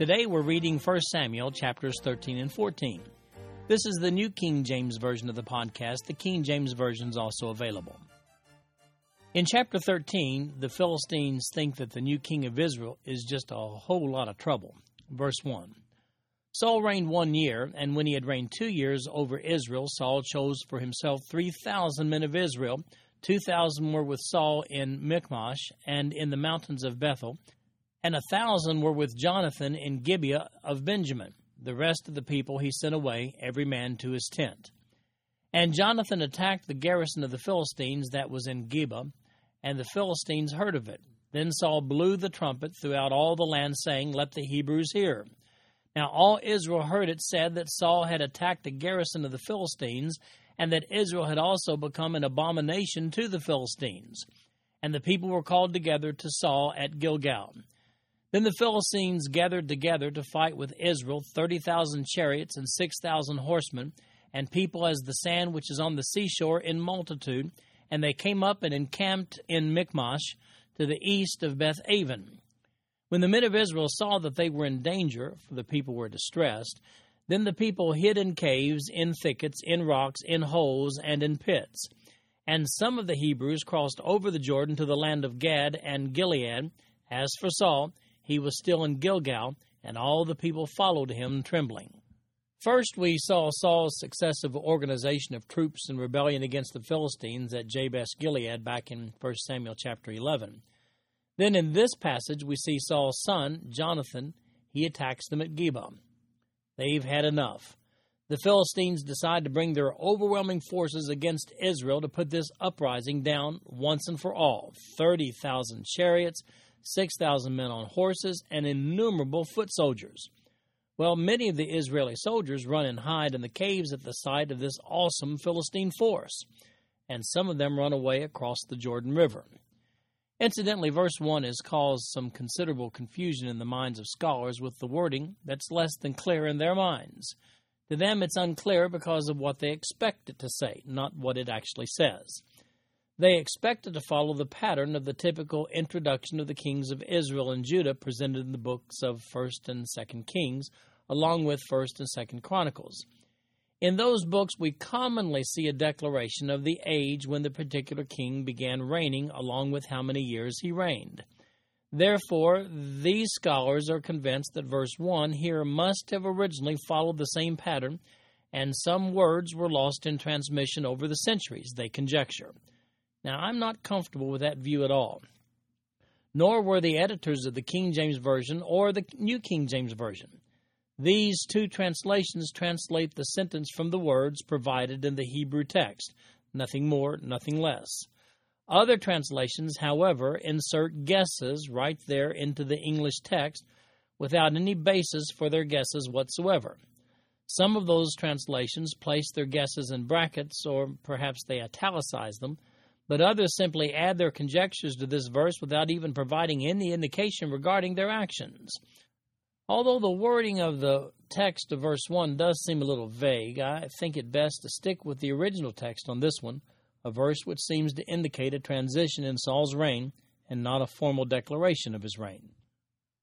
Today we're reading 1 Samuel chapters 13 and 14. This is the New King James Version of the podcast. The King James Version is also available. In chapter 13, the Philistines think that the new king of Israel is just a whole lot of trouble. Verse 1 Saul reigned one year, and when he had reigned two years over Israel, Saul chose for himself 3,000 men of Israel 2,000 were with Saul in Michmash and in the mountains of Bethel, and a thousand were with Jonathan in Gibeah of Benjamin. The rest of the people he sent away, every man to his tent. And Jonathan attacked the garrison of the Philistines that was in Geba, and the Philistines heard of it. Then Saul blew the trumpet throughout all the land, saying, Let the Hebrews hear. Now all Israel heard it said that Saul had attacked the garrison of the Philistines, and that Israel had also become an abomination to the Philistines. And the people were called together to Saul at Gilgal. Then the Philistines gathered together to fight with Israel thirty thousand chariots and six thousand horsemen, and people as the sand which is on the seashore in multitude. And they came up and encamped in Michmash to the east of Beth Aven. When the men of Israel saw that they were in danger, for the people were distressed, then the people hid in caves, in thickets, in rocks, in holes, and in pits. And some of the Hebrews crossed over the Jordan to the land of Gad and Gilead. As for Saul, he was still in Gilgal, and all the people followed him trembling. First, we saw Saul's successive organization of troops in rebellion against the Philistines at Jabesh Gilead back in 1 Samuel chapter 11. Then in this passage, we see Saul's son, Jonathan. He attacks them at Geba. They've had enough. The Philistines decide to bring their overwhelming forces against Israel to put this uprising down once and for all 30,000 chariots, 6,000 men on horses, and innumerable foot soldiers. Well, many of the Israeli soldiers run and hide in the caves at the sight of this awesome Philistine force, and some of them run away across the Jordan River. Incidentally, verse 1 has caused some considerable confusion in the minds of scholars with the wording that's less than clear in their minds. To them, it's unclear because of what they expect it to say, not what it actually says. They expected to follow the pattern of the typical introduction of the kings of Israel and Judah presented in the books of 1st and 2nd Kings, along with 1st and 2nd Chronicles. In those books, we commonly see a declaration of the age when the particular king began reigning, along with how many years he reigned. Therefore, these scholars are convinced that verse 1 here must have originally followed the same pattern, and some words were lost in transmission over the centuries, they conjecture. Now, I'm not comfortable with that view at all. Nor were the editors of the King James Version or the New King James Version. These two translations translate the sentence from the words provided in the Hebrew text, nothing more, nothing less. Other translations, however, insert guesses right there into the English text without any basis for their guesses whatsoever. Some of those translations place their guesses in brackets, or perhaps they italicize them, but others simply add their conjectures to this verse without even providing any indication regarding their actions. Although the wording of the text of verse 1 does seem a little vague, I think it best to stick with the original text on this one, a verse which seems to indicate a transition in Saul's reign and not a formal declaration of his reign.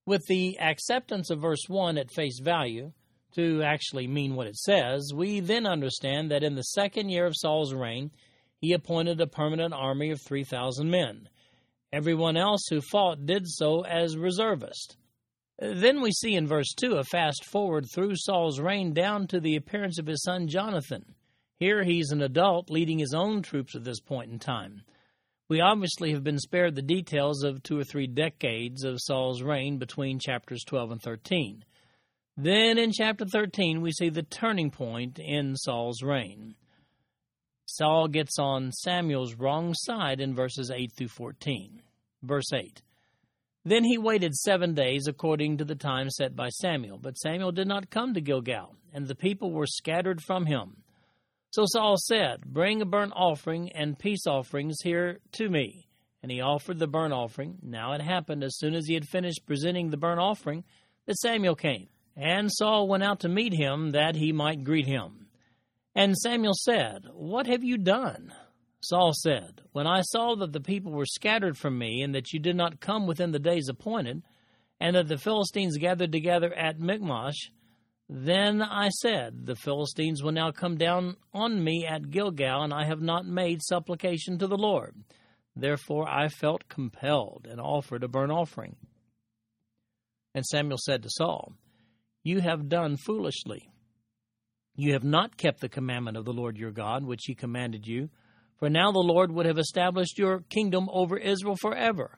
With the acceptance of verse 1 at face value, to actually mean what it says, we then understand that in the second year of Saul's reign, he appointed a permanent army of 3,000 men. Everyone else who fought did so as reservists. Then we see in verse 2 a fast forward through Saul's reign down to the appearance of his son Jonathan. Here he's an adult leading his own troops at this point in time. We obviously have been spared the details of two or three decades of Saul's reign between chapters 12 and 13. Then in chapter 13, we see the turning point in Saul's reign. Saul gets on Samuel's wrong side in verses 8 through 14. Verse 8 Then he waited seven days according to the time set by Samuel. But Samuel did not come to Gilgal, and the people were scattered from him. So Saul said, Bring a burnt offering and peace offerings here to me. And he offered the burnt offering. Now it happened as soon as he had finished presenting the burnt offering that Samuel came. And Saul went out to meet him that he might greet him. And Samuel said, What have you done? Saul said, When I saw that the people were scattered from me, and that you did not come within the days appointed, and that the Philistines gathered together at Michmash, then I said, The Philistines will now come down on me at Gilgal, and I have not made supplication to the Lord. Therefore I felt compelled and offered a burnt offering. And Samuel said to Saul, You have done foolishly. You have not kept the commandment of the Lord your God, which he commanded you for now the Lord would have established your kingdom over Israel forever.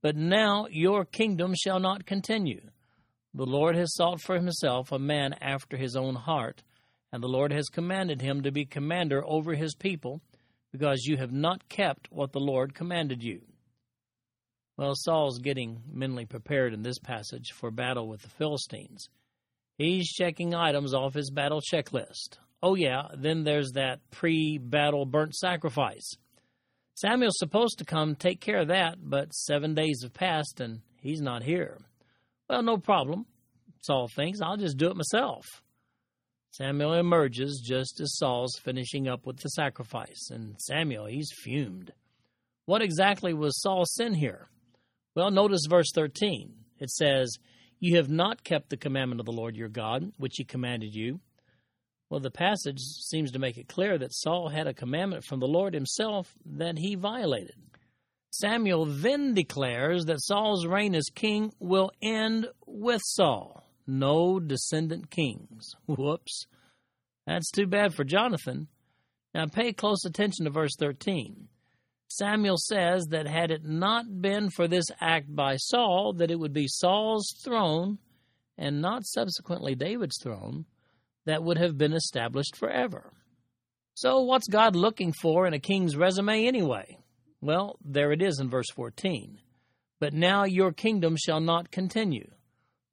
But now your kingdom shall not continue. The Lord has sought for himself a man after his own heart, and the Lord has commanded him to be commander over his people, because you have not kept what the Lord commanded you. Well, Saul's getting mentally prepared in this passage for battle with the Philistines. He's checking items off his battle checklist. Oh, yeah, then there's that pre battle burnt sacrifice. Samuel's supposed to come take care of that, but seven days have passed and he's not here. Well, no problem, Saul thinks. I'll just do it myself. Samuel emerges just as Saul's finishing up with the sacrifice, and Samuel, he's fumed. What exactly was Saul's sin here? Well, notice verse 13. It says, You have not kept the commandment of the Lord your God, which he commanded you well, the passage seems to make it clear that Saul had a commandment from the Lord himself that he violated. Samuel then declares that Saul's reign as king will end with Saul. No descendant kings. Whoops. That's too bad for Jonathan. Now pay close attention to verse 13. Samuel says that had it not been for this act by Saul, that it would be Saul's throne and not subsequently David's throne that would have been established forever. So, what's God looking for in a king's resume anyway? Well, there it is in verse 14. But now your kingdom shall not continue.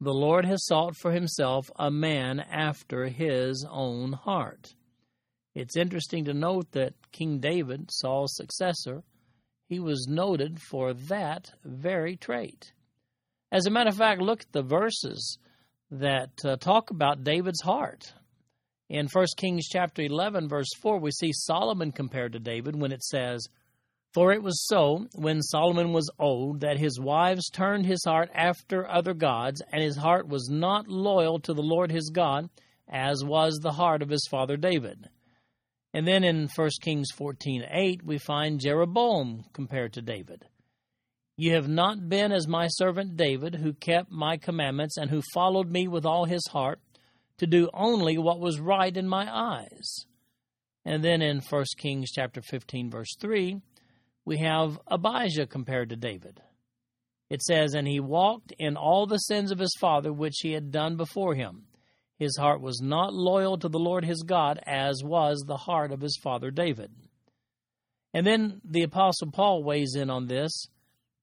The Lord has sought for himself a man after his own heart. It's interesting to note that King David, Saul's successor, he was noted for that very trait. As a matter of fact, look at the verses that uh, talk about David's heart. In 1 Kings chapter 11 verse 4 we see Solomon compared to David when it says, "For it was so when Solomon was old that his wives turned his heart after other gods, and his heart was not loyal to the Lord his God, as was the heart of his father David." And then in 1 Kings 14:8 we find Jeroboam compared to David. You have not been as my servant David, who kept my commandments and who followed me with all his heart to do only what was right in my eyes. And then in 1 Kings chapter 15 verse 3, we have Abijah compared to David. It says, And he walked in all the sins of his father which he had done before him. His heart was not loyal to the Lord his God, as was the heart of his father David. And then the Apostle Paul weighs in on this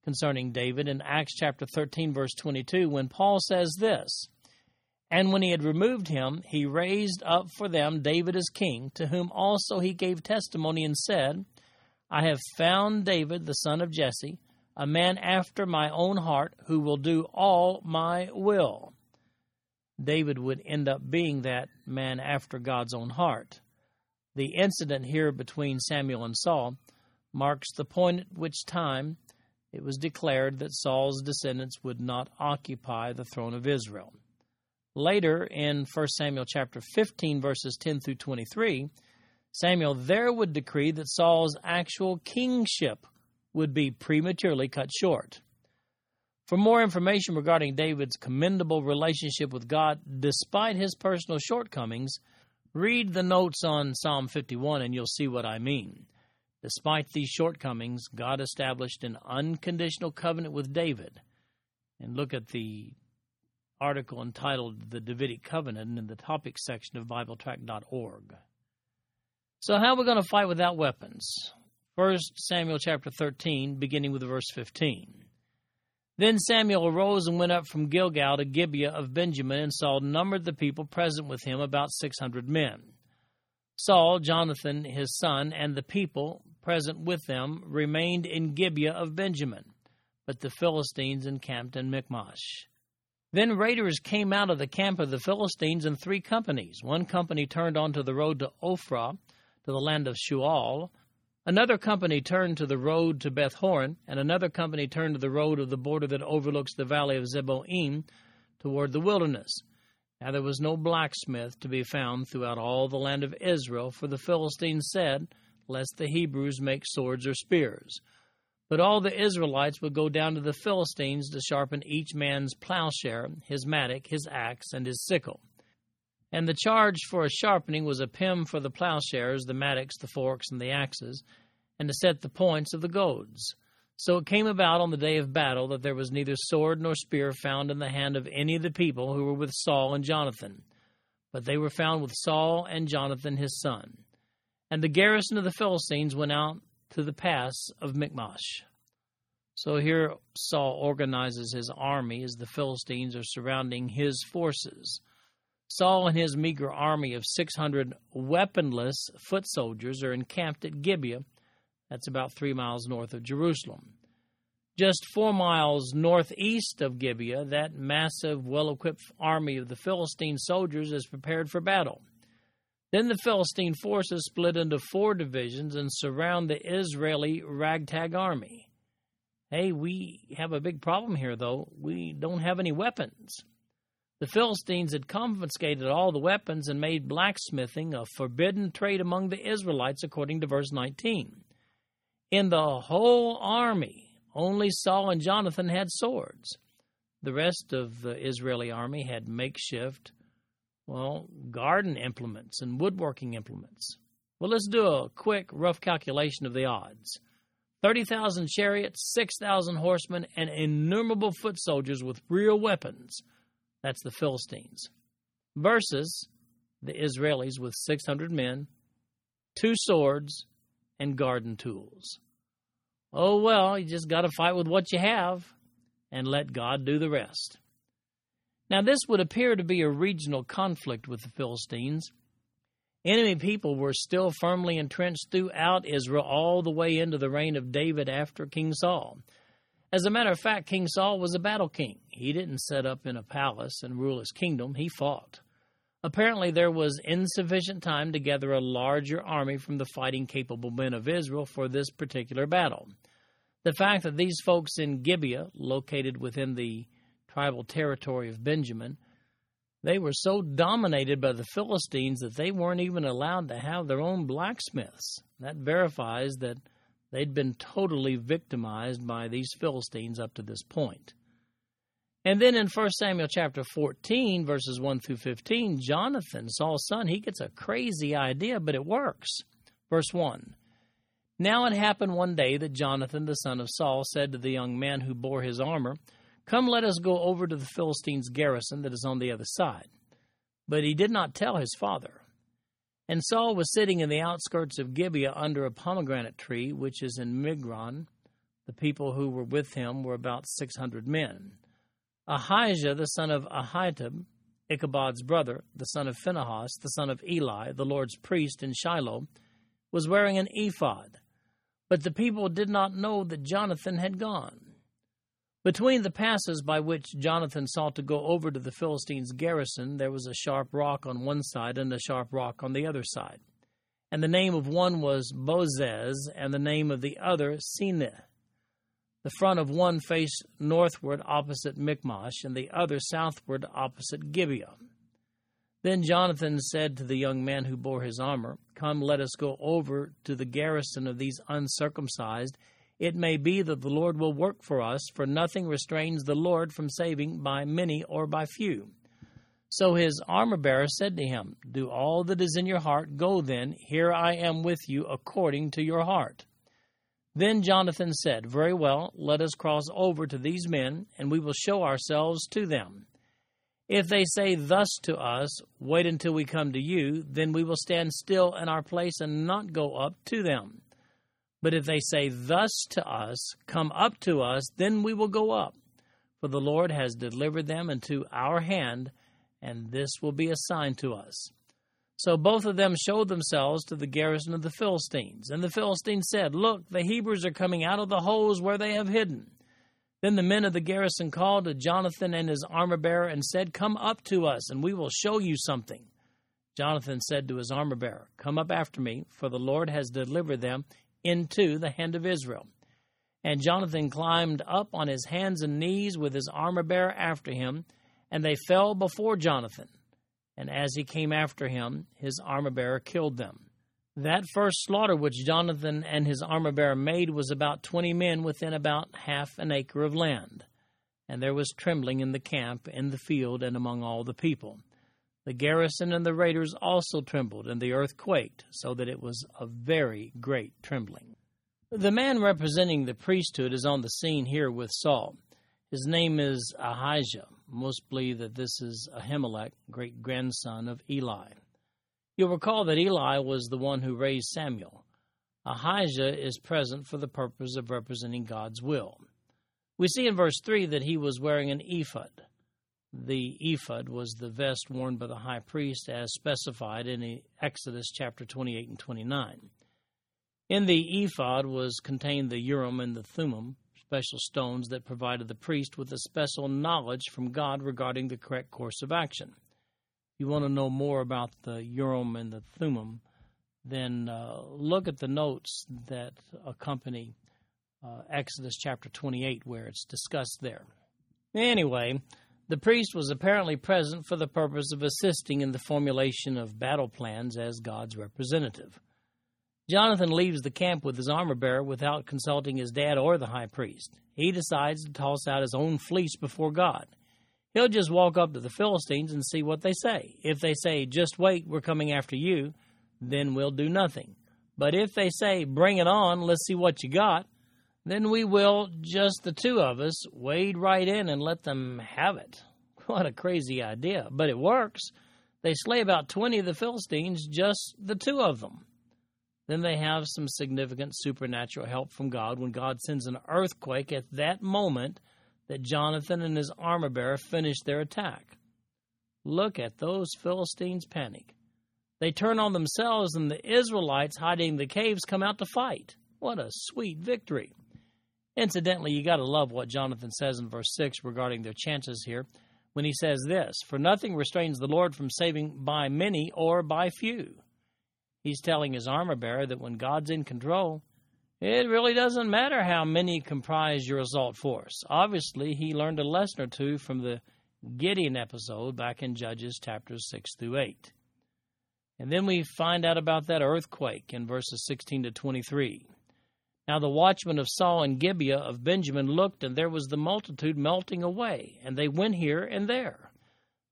concerning David in Acts chapter 13, verse 22, when Paul says this and when he had removed him, he raised up for them David as king, to whom also he gave testimony and said, I have found David, the son of Jesse, a man after my own heart, who will do all my will. David would end up being that man after God's own heart. The incident here between Samuel and Saul marks the point at which time it was declared that Saul's descendants would not occupy the throne of Israel. Later in 1 Samuel chapter 15 verses 10 through 23, Samuel there would decree that Saul's actual kingship would be prematurely cut short. For more information regarding David's commendable relationship with God despite his personal shortcomings, read the notes on Psalm 51 and you'll see what I mean. Despite these shortcomings, God established an unconditional covenant with David. And look at the article entitled The Davidic Covenant in the topic section of BibleTrack.org. So, how are we going to fight without weapons? First Samuel chapter 13, beginning with verse 15. Then Samuel arose and went up from Gilgal to Gibeah of Benjamin, and Saul numbered the people present with him about six hundred men. Saul, Jonathan his son, and the people present with them remained in Gibeah of Benjamin, but the Philistines encamped in Michmash. Then raiders came out of the camp of the Philistines in three companies. One company turned onto the road to Ophrah, to the land of Shual. Another company turned to the road to Beth Horon, and another company turned to the road of the border that overlooks the valley of Zeboim toward the wilderness. Now there was no blacksmith to be found throughout all the land of Israel, for the Philistines said, Lest the Hebrews make swords or spears. But all the Israelites would go down to the Philistines to sharpen each man's plowshare, his mattock, his axe, and his sickle. And the charge for a sharpening was a pim for the plowshares, the mattocks, the forks, and the axes, and to set the points of the goads. So it came about on the day of battle that there was neither sword nor spear found in the hand of any of the people who were with Saul and Jonathan, but they were found with Saul and Jonathan his son. And the garrison of the Philistines went out to the pass of Michmash. So here Saul organizes his army as the Philistines are surrounding his forces. Saul and his meager army of 600 weaponless foot soldiers are encamped at Gibeah, that's about three miles north of Jerusalem. Just four miles northeast of Gibeah, that massive, well equipped army of the Philistine soldiers is prepared for battle. Then the Philistine forces split into four divisions and surround the Israeli ragtag army. Hey, we have a big problem here, though. We don't have any weapons. The Philistines had confiscated all the weapons and made blacksmithing a forbidden trade among the Israelites, according to verse 19. In the whole army, only Saul and Jonathan had swords. The rest of the Israeli army had makeshift, well, garden implements and woodworking implements. Well, let's do a quick, rough calculation of the odds 30,000 chariots, 6,000 horsemen, and innumerable foot soldiers with real weapons that's the Philistines. Versus the Israelis with 600 men, two swords, and garden tools. Oh, well, you just got to fight with what you have and let God do the rest. Now, this would appear to be a regional conflict with the Philistines. Enemy people were still firmly entrenched throughout Israel all the way into the reign of David after King Saul. As a matter of fact, King Saul was a battle king. He didn't set up in a palace and rule his kingdom, he fought. Apparently, there was insufficient time to gather a larger army from the fighting capable men of Israel for this particular battle. The fact that these folks in Gibeah, located within the tribal territory of Benjamin, they were so dominated by the Philistines that they weren't even allowed to have their own blacksmiths. That verifies that They'd been totally victimized by these Philistines up to this point. And then in 1 Samuel chapter 14, verses 1 through 15, Jonathan, Saul's son, he gets a crazy idea, but it works. Verse 1 Now it happened one day that Jonathan, the son of Saul, said to the young man who bore his armor, Come, let us go over to the Philistines' garrison that is on the other side. But he did not tell his father. And Saul was sitting in the outskirts of Gibeah under a pomegranate tree, which is in Migron. The people who were with him were about six hundred men. Ahijah, the son of Ahitub, Ichabod's brother, the son of Phinehas, the son of Eli, the Lord's priest in Shiloh, was wearing an ephod. But the people did not know that Jonathan had gone. Between the passes by which Jonathan sought to go over to the Philistines' garrison, there was a sharp rock on one side and a sharp rock on the other side. And the name of one was Bozez, and the name of the other Seneh. The front of one faced northward opposite Michmash, and the other southward opposite Gibeah. Then Jonathan said to the young man who bore his armor, Come, let us go over to the garrison of these uncircumcised it may be that the Lord will work for us, for nothing restrains the Lord from saving by many or by few. So his armor bearer said to him, Do all that is in your heart, go then, here I am with you according to your heart. Then Jonathan said, Very well, let us cross over to these men, and we will show ourselves to them. If they say thus to us, Wait until we come to you, then we will stand still in our place and not go up to them. But if they say thus to us, Come up to us, then we will go up. for the Lord has delivered them into our hand, and this will be a sign to us. So both of them showed themselves to the garrison of the Philistines. And the Philistines said, Look, the Hebrews are coming out of the holes where they have hidden. Then the men of the garrison called to Jonathan and his armor bearer and said, Come up to us, and we will show you something. Jonathan said to his armor bearer, Come up after me, for the Lord has delivered them into the hand of Israel. And Jonathan climbed up on his hands and knees with his armor bearer after him, and they fell before Jonathan. And as he came after him, his armor bearer killed them. That first slaughter which Jonathan and his armor bearer made was about twenty men within about half an acre of land. And there was trembling in the camp, in the field, and among all the people. The garrison and the raiders also trembled, and the earth quaked, so that it was a very great trembling. The man representing the priesthood is on the scene here with Saul. His name is Ahijah. Most believe that this is Ahimelech, great grandson of Eli. You'll recall that Eli was the one who raised Samuel. Ahijah is present for the purpose of representing God's will. We see in verse 3 that he was wearing an ephod. The ephod was the vest worn by the high priest as specified in Exodus chapter 28 and 29. In the ephod was contained the Urim and the Thummim, special stones that provided the priest with a special knowledge from God regarding the correct course of action. If you want to know more about the Urim and the Thummim, then uh, look at the notes that accompany uh, Exodus chapter 28, where it's discussed there. Anyway, the priest was apparently present for the purpose of assisting in the formulation of battle plans as God's representative. Jonathan leaves the camp with his armor bearer without consulting his dad or the high priest. He decides to toss out his own fleece before God. He'll just walk up to the Philistines and see what they say. If they say, Just wait, we're coming after you, then we'll do nothing. But if they say, Bring it on, let's see what you got, then we will, just the two of us, wade right in and let them have it. What a crazy idea. But it works. They slay about 20 of the Philistines, just the two of them. Then they have some significant supernatural help from God when God sends an earthquake at that moment that Jonathan and his armor bearer finish their attack. Look at those Philistines panic. They turn on themselves, and the Israelites hiding in the caves come out to fight. What a sweet victory! Incidentally, you got to love what Jonathan says in verse 6 regarding their chances here when he says this For nothing restrains the Lord from saving by many or by few. He's telling his armor bearer that when God's in control, it really doesn't matter how many comprise your assault force. Obviously, he learned a lesson or two from the Gideon episode back in Judges chapters 6 through 8. And then we find out about that earthquake in verses 16 to 23. Now the watchmen of Saul and Gibeah of Benjamin looked, and there was the multitude melting away, and they went here and there.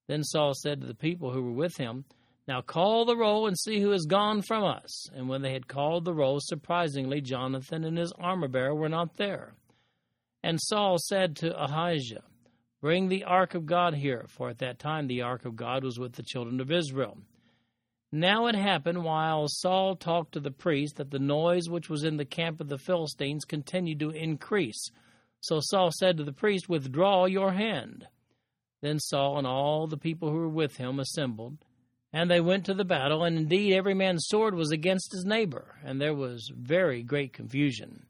Then Saul said to the people who were with him, now call the roll and see who has gone from us. And when they had called the roll, surprisingly, Jonathan and his armor bearer were not there. And Saul said to Ahijah, Bring the ark of God here, for at that time the ark of God was with the children of Israel. Now it happened while Saul talked to the priest that the noise which was in the camp of the Philistines continued to increase. So Saul said to the priest, Withdraw your hand. Then Saul and all the people who were with him assembled and they went to the battle, and indeed every man's sword was against his neighbor, and there was very great confusion.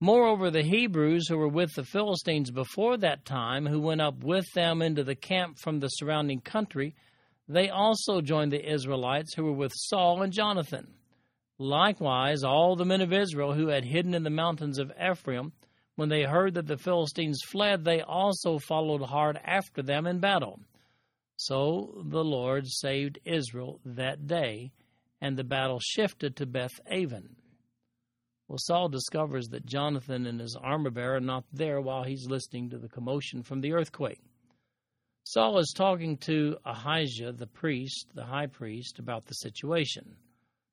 Moreover, the Hebrews who were with the Philistines before that time, who went up with them into the camp from the surrounding country, they also joined the Israelites who were with Saul and Jonathan. Likewise, all the men of Israel who had hidden in the mountains of Ephraim, when they heard that the Philistines fled, they also followed hard after them in battle. So the Lord saved Israel that day, and the battle shifted to Beth Aven. Well, Saul discovers that Jonathan and his armor bearer are not there while he's listening to the commotion from the earthquake. Saul is talking to Ahijah, the priest, the high priest, about the situation.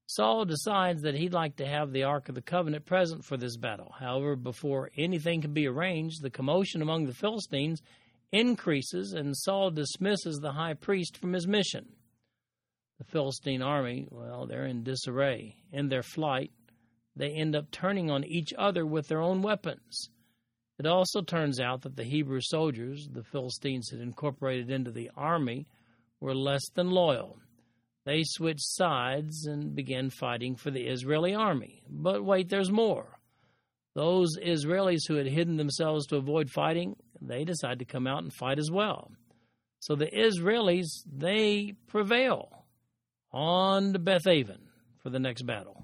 Saul decides that he'd like to have the Ark of the Covenant present for this battle. However, before anything can be arranged, the commotion among the Philistines increases, and Saul dismisses the high priest from his mission. The Philistine army, well, they're in disarray. In their flight, they end up turning on each other with their own weapons. It also turns out that the Hebrew soldiers the Philistines had incorporated into the army were less than loyal. They switched sides and began fighting for the Israeli army. But wait, there's more. Those Israelis who had hidden themselves to avoid fighting, they decide to come out and fight as well. So the Israelis, they prevail on to Bethaven for the next battle.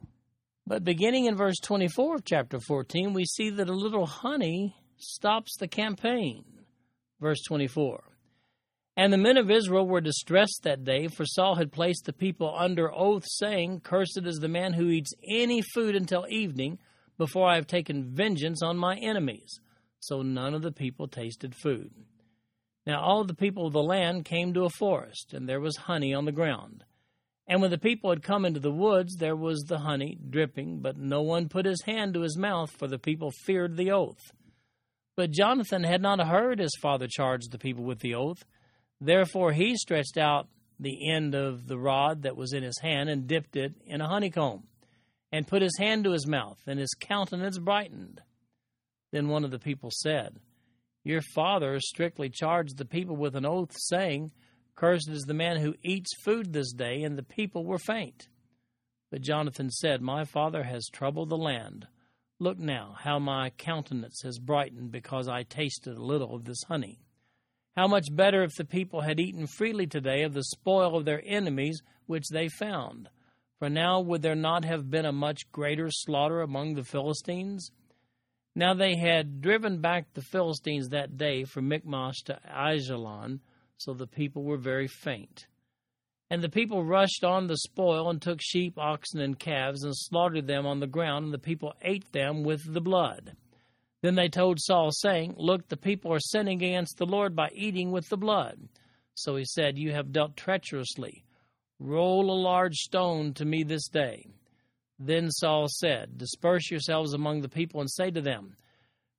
But beginning in verse 24 of chapter 14, we see that a little honey stops the campaign. Verse 24. And the men of Israel were distressed that day, for Saul had placed the people under oath, saying, Cursed is the man who eats any food until evening, before I have taken vengeance on my enemies. So none of the people tasted food. Now all the people of the land came to a forest, and there was honey on the ground. And when the people had come into the woods, there was the honey dripping, but no one put his hand to his mouth, for the people feared the oath. But Jonathan had not heard his father charge the people with the oath. Therefore he stretched out the end of the rod that was in his hand and dipped it in a honeycomb, and put his hand to his mouth, and his countenance brightened. Then one of the people said, Your father strictly charged the people with an oath, saying, Cursed is the man who eats food this day, and the people were faint. But Jonathan said, My father has troubled the land. Look now, how my countenance has brightened because I tasted a little of this honey. How much better if the people had eaten freely today of the spoil of their enemies which they found. For now would there not have been a much greater slaughter among the Philistines? Now they had driven back the Philistines that day from Michmash to Ajalon, so the people were very faint. And the people rushed on the spoil and took sheep, oxen, and calves and slaughtered them on the ground, and the people ate them with the blood. Then they told Saul, saying, Look, the people are sinning against the Lord by eating with the blood. So he said, You have dealt treacherously. Roll a large stone to me this day. Then Saul said, Disperse yourselves among the people and say to them,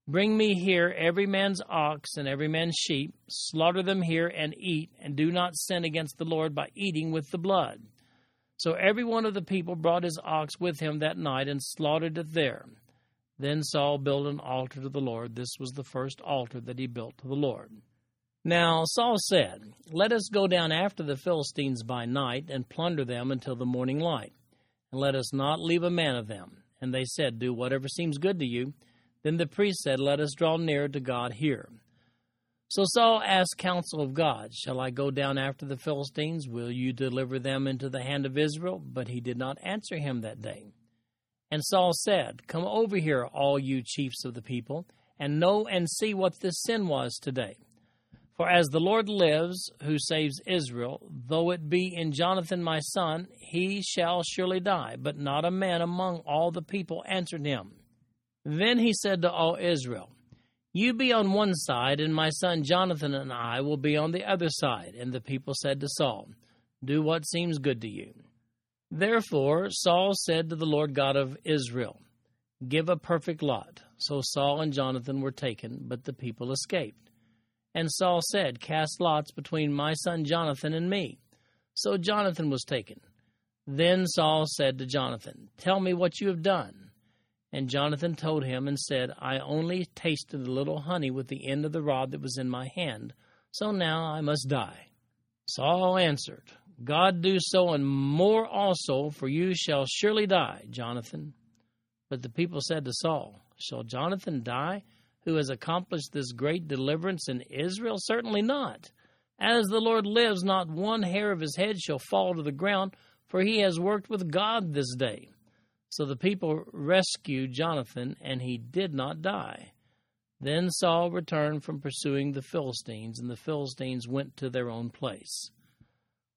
Bring me here every man's ox and every man's sheep, slaughter them here and eat, and do not sin against the Lord by eating with the blood. So every one of the people brought his ox with him that night and slaughtered it there. Then Saul built an altar to the Lord. This was the first altar that he built to the Lord. Now Saul said, Let us go down after the Philistines by night and plunder them until the morning light, and let us not leave a man of them. And they said, Do whatever seems good to you. Then the priest said, Let us draw near to God here. So Saul asked counsel of God, Shall I go down after the Philistines? Will you deliver them into the hand of Israel? But he did not answer him that day. And Saul said, Come over here, all you chiefs of the people, and know and see what this sin was today. For as the Lord lives, who saves Israel, though it be in Jonathan my son, he shall surely die. But not a man among all the people answered him. Then he said to all Israel, You be on one side, and my son Jonathan and I will be on the other side. And the people said to Saul, Do what seems good to you. Therefore Saul said to the Lord God of Israel, Give a perfect lot. So Saul and Jonathan were taken, but the people escaped. And Saul said, Cast lots between my son Jonathan and me. So Jonathan was taken. Then Saul said to Jonathan, Tell me what you have done. And Jonathan told him and said, I only tasted a little honey with the end of the rod that was in my hand, so now I must die. Saul answered, God do so and more also, for you shall surely die, Jonathan. But the people said to Saul, Shall Jonathan die, who has accomplished this great deliverance in Israel? Certainly not. As the Lord lives, not one hair of his head shall fall to the ground, for he has worked with God this day. So the people rescued Jonathan, and he did not die. Then Saul returned from pursuing the Philistines, and the Philistines went to their own place.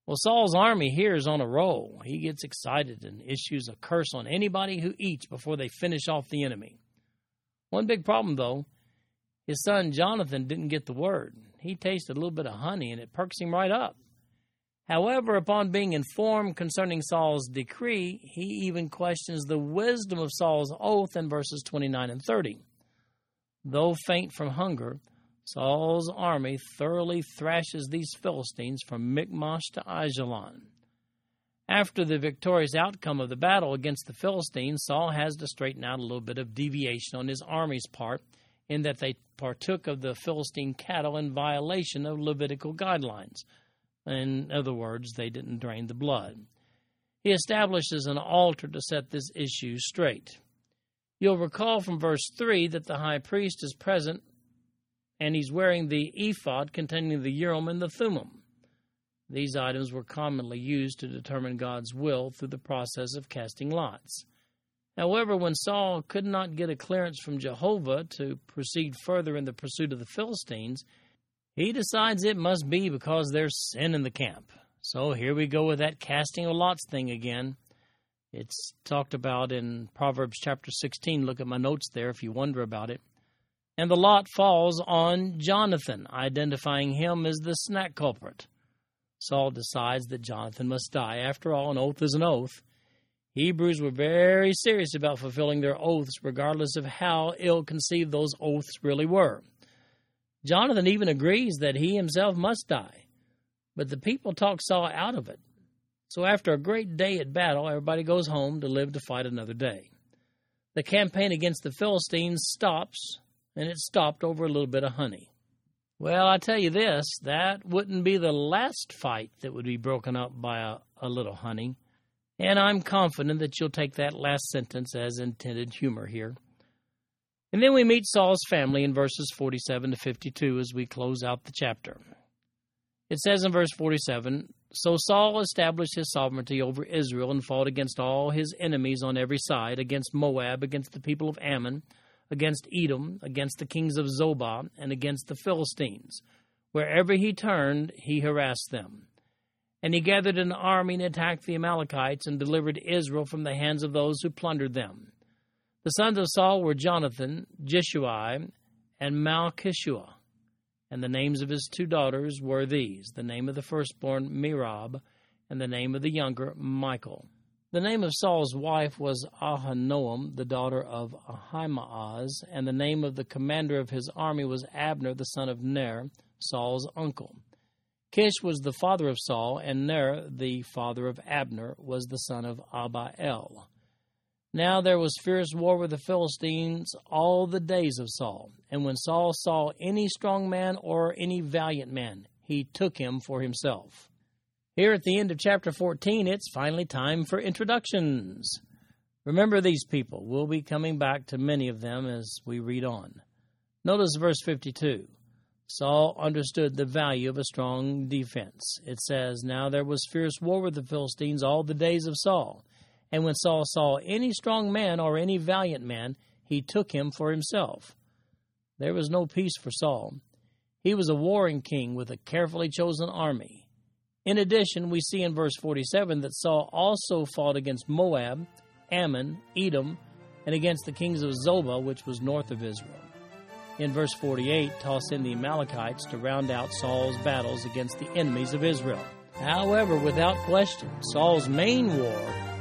Well, Saul's army here is on a roll. He gets excited and issues a curse on anybody who eats before they finish off the enemy. One big problem, though, his son Jonathan didn't get the word. He tasted a little bit of honey, and it perks him right up. However, upon being informed concerning Saul's decree, he even questions the wisdom of Saul's oath in verses 29 and 30. Though faint from hunger, Saul's army thoroughly thrashes these Philistines from Michmash to Ajalon. After the victorious outcome of the battle against the Philistines, Saul has to straighten out a little bit of deviation on his army's part in that they partook of the Philistine cattle in violation of Levitical guidelines. In other words, they didn't drain the blood. He establishes an altar to set this issue straight. You'll recall from verse 3 that the high priest is present and he's wearing the ephod containing the urim and the thummim. These items were commonly used to determine God's will through the process of casting lots. However, when Saul could not get a clearance from Jehovah to proceed further in the pursuit of the Philistines, he decides it must be because there's sin in the camp. So here we go with that casting of lots thing again. It's talked about in Proverbs chapter 16. Look at my notes there if you wonder about it. And the lot falls on Jonathan, identifying him as the snack culprit. Saul decides that Jonathan must die. After all, an oath is an oath. Hebrews were very serious about fulfilling their oaths, regardless of how ill conceived those oaths really were. Jonathan even agrees that he himself must die, but the people talk Saul out of it. So after a great day at battle, everybody goes home to live to fight another day. The campaign against the Philistines stops, and it stopped over a little bit of honey. Well, I tell you this, that wouldn't be the last fight that would be broken up by a, a little honey. And I'm confident that you'll take that last sentence as intended humor here. And then we meet Saul's family in verses 47 to 52 as we close out the chapter. It says in verse 47 So Saul established his sovereignty over Israel and fought against all his enemies on every side, against Moab, against the people of Ammon, against Edom, against the kings of Zobah, and against the Philistines. Wherever he turned, he harassed them. And he gathered an army and attacked the Amalekites and delivered Israel from the hands of those who plundered them. The sons of Saul were Jonathan, Jeshua, and Malchishua. And the names of his two daughters were these the name of the firstborn Merab, and the name of the younger Michal. The name of Saul's wife was Ahinoam, the daughter of Ahimaaz, and the name of the commander of his army was Abner, the son of Ner, Saul's uncle. Kish was the father of Saul, and Ner, the father of Abner, was the son of Abiel. Now there was fierce war with the Philistines all the days of Saul. And when Saul saw any strong man or any valiant man, he took him for himself. Here at the end of chapter 14, it's finally time for introductions. Remember these people. We'll be coming back to many of them as we read on. Notice verse 52. Saul understood the value of a strong defense. It says, Now there was fierce war with the Philistines all the days of Saul. And when Saul saw any strong man or any valiant man, he took him for himself. There was no peace for Saul. He was a warring king with a carefully chosen army. In addition, we see in verse 47 that Saul also fought against Moab, Ammon, Edom, and against the kings of Zobah, which was north of Israel. In verse 48, toss in the Amalekites to round out Saul's battles against the enemies of Israel. However, without question, Saul's main war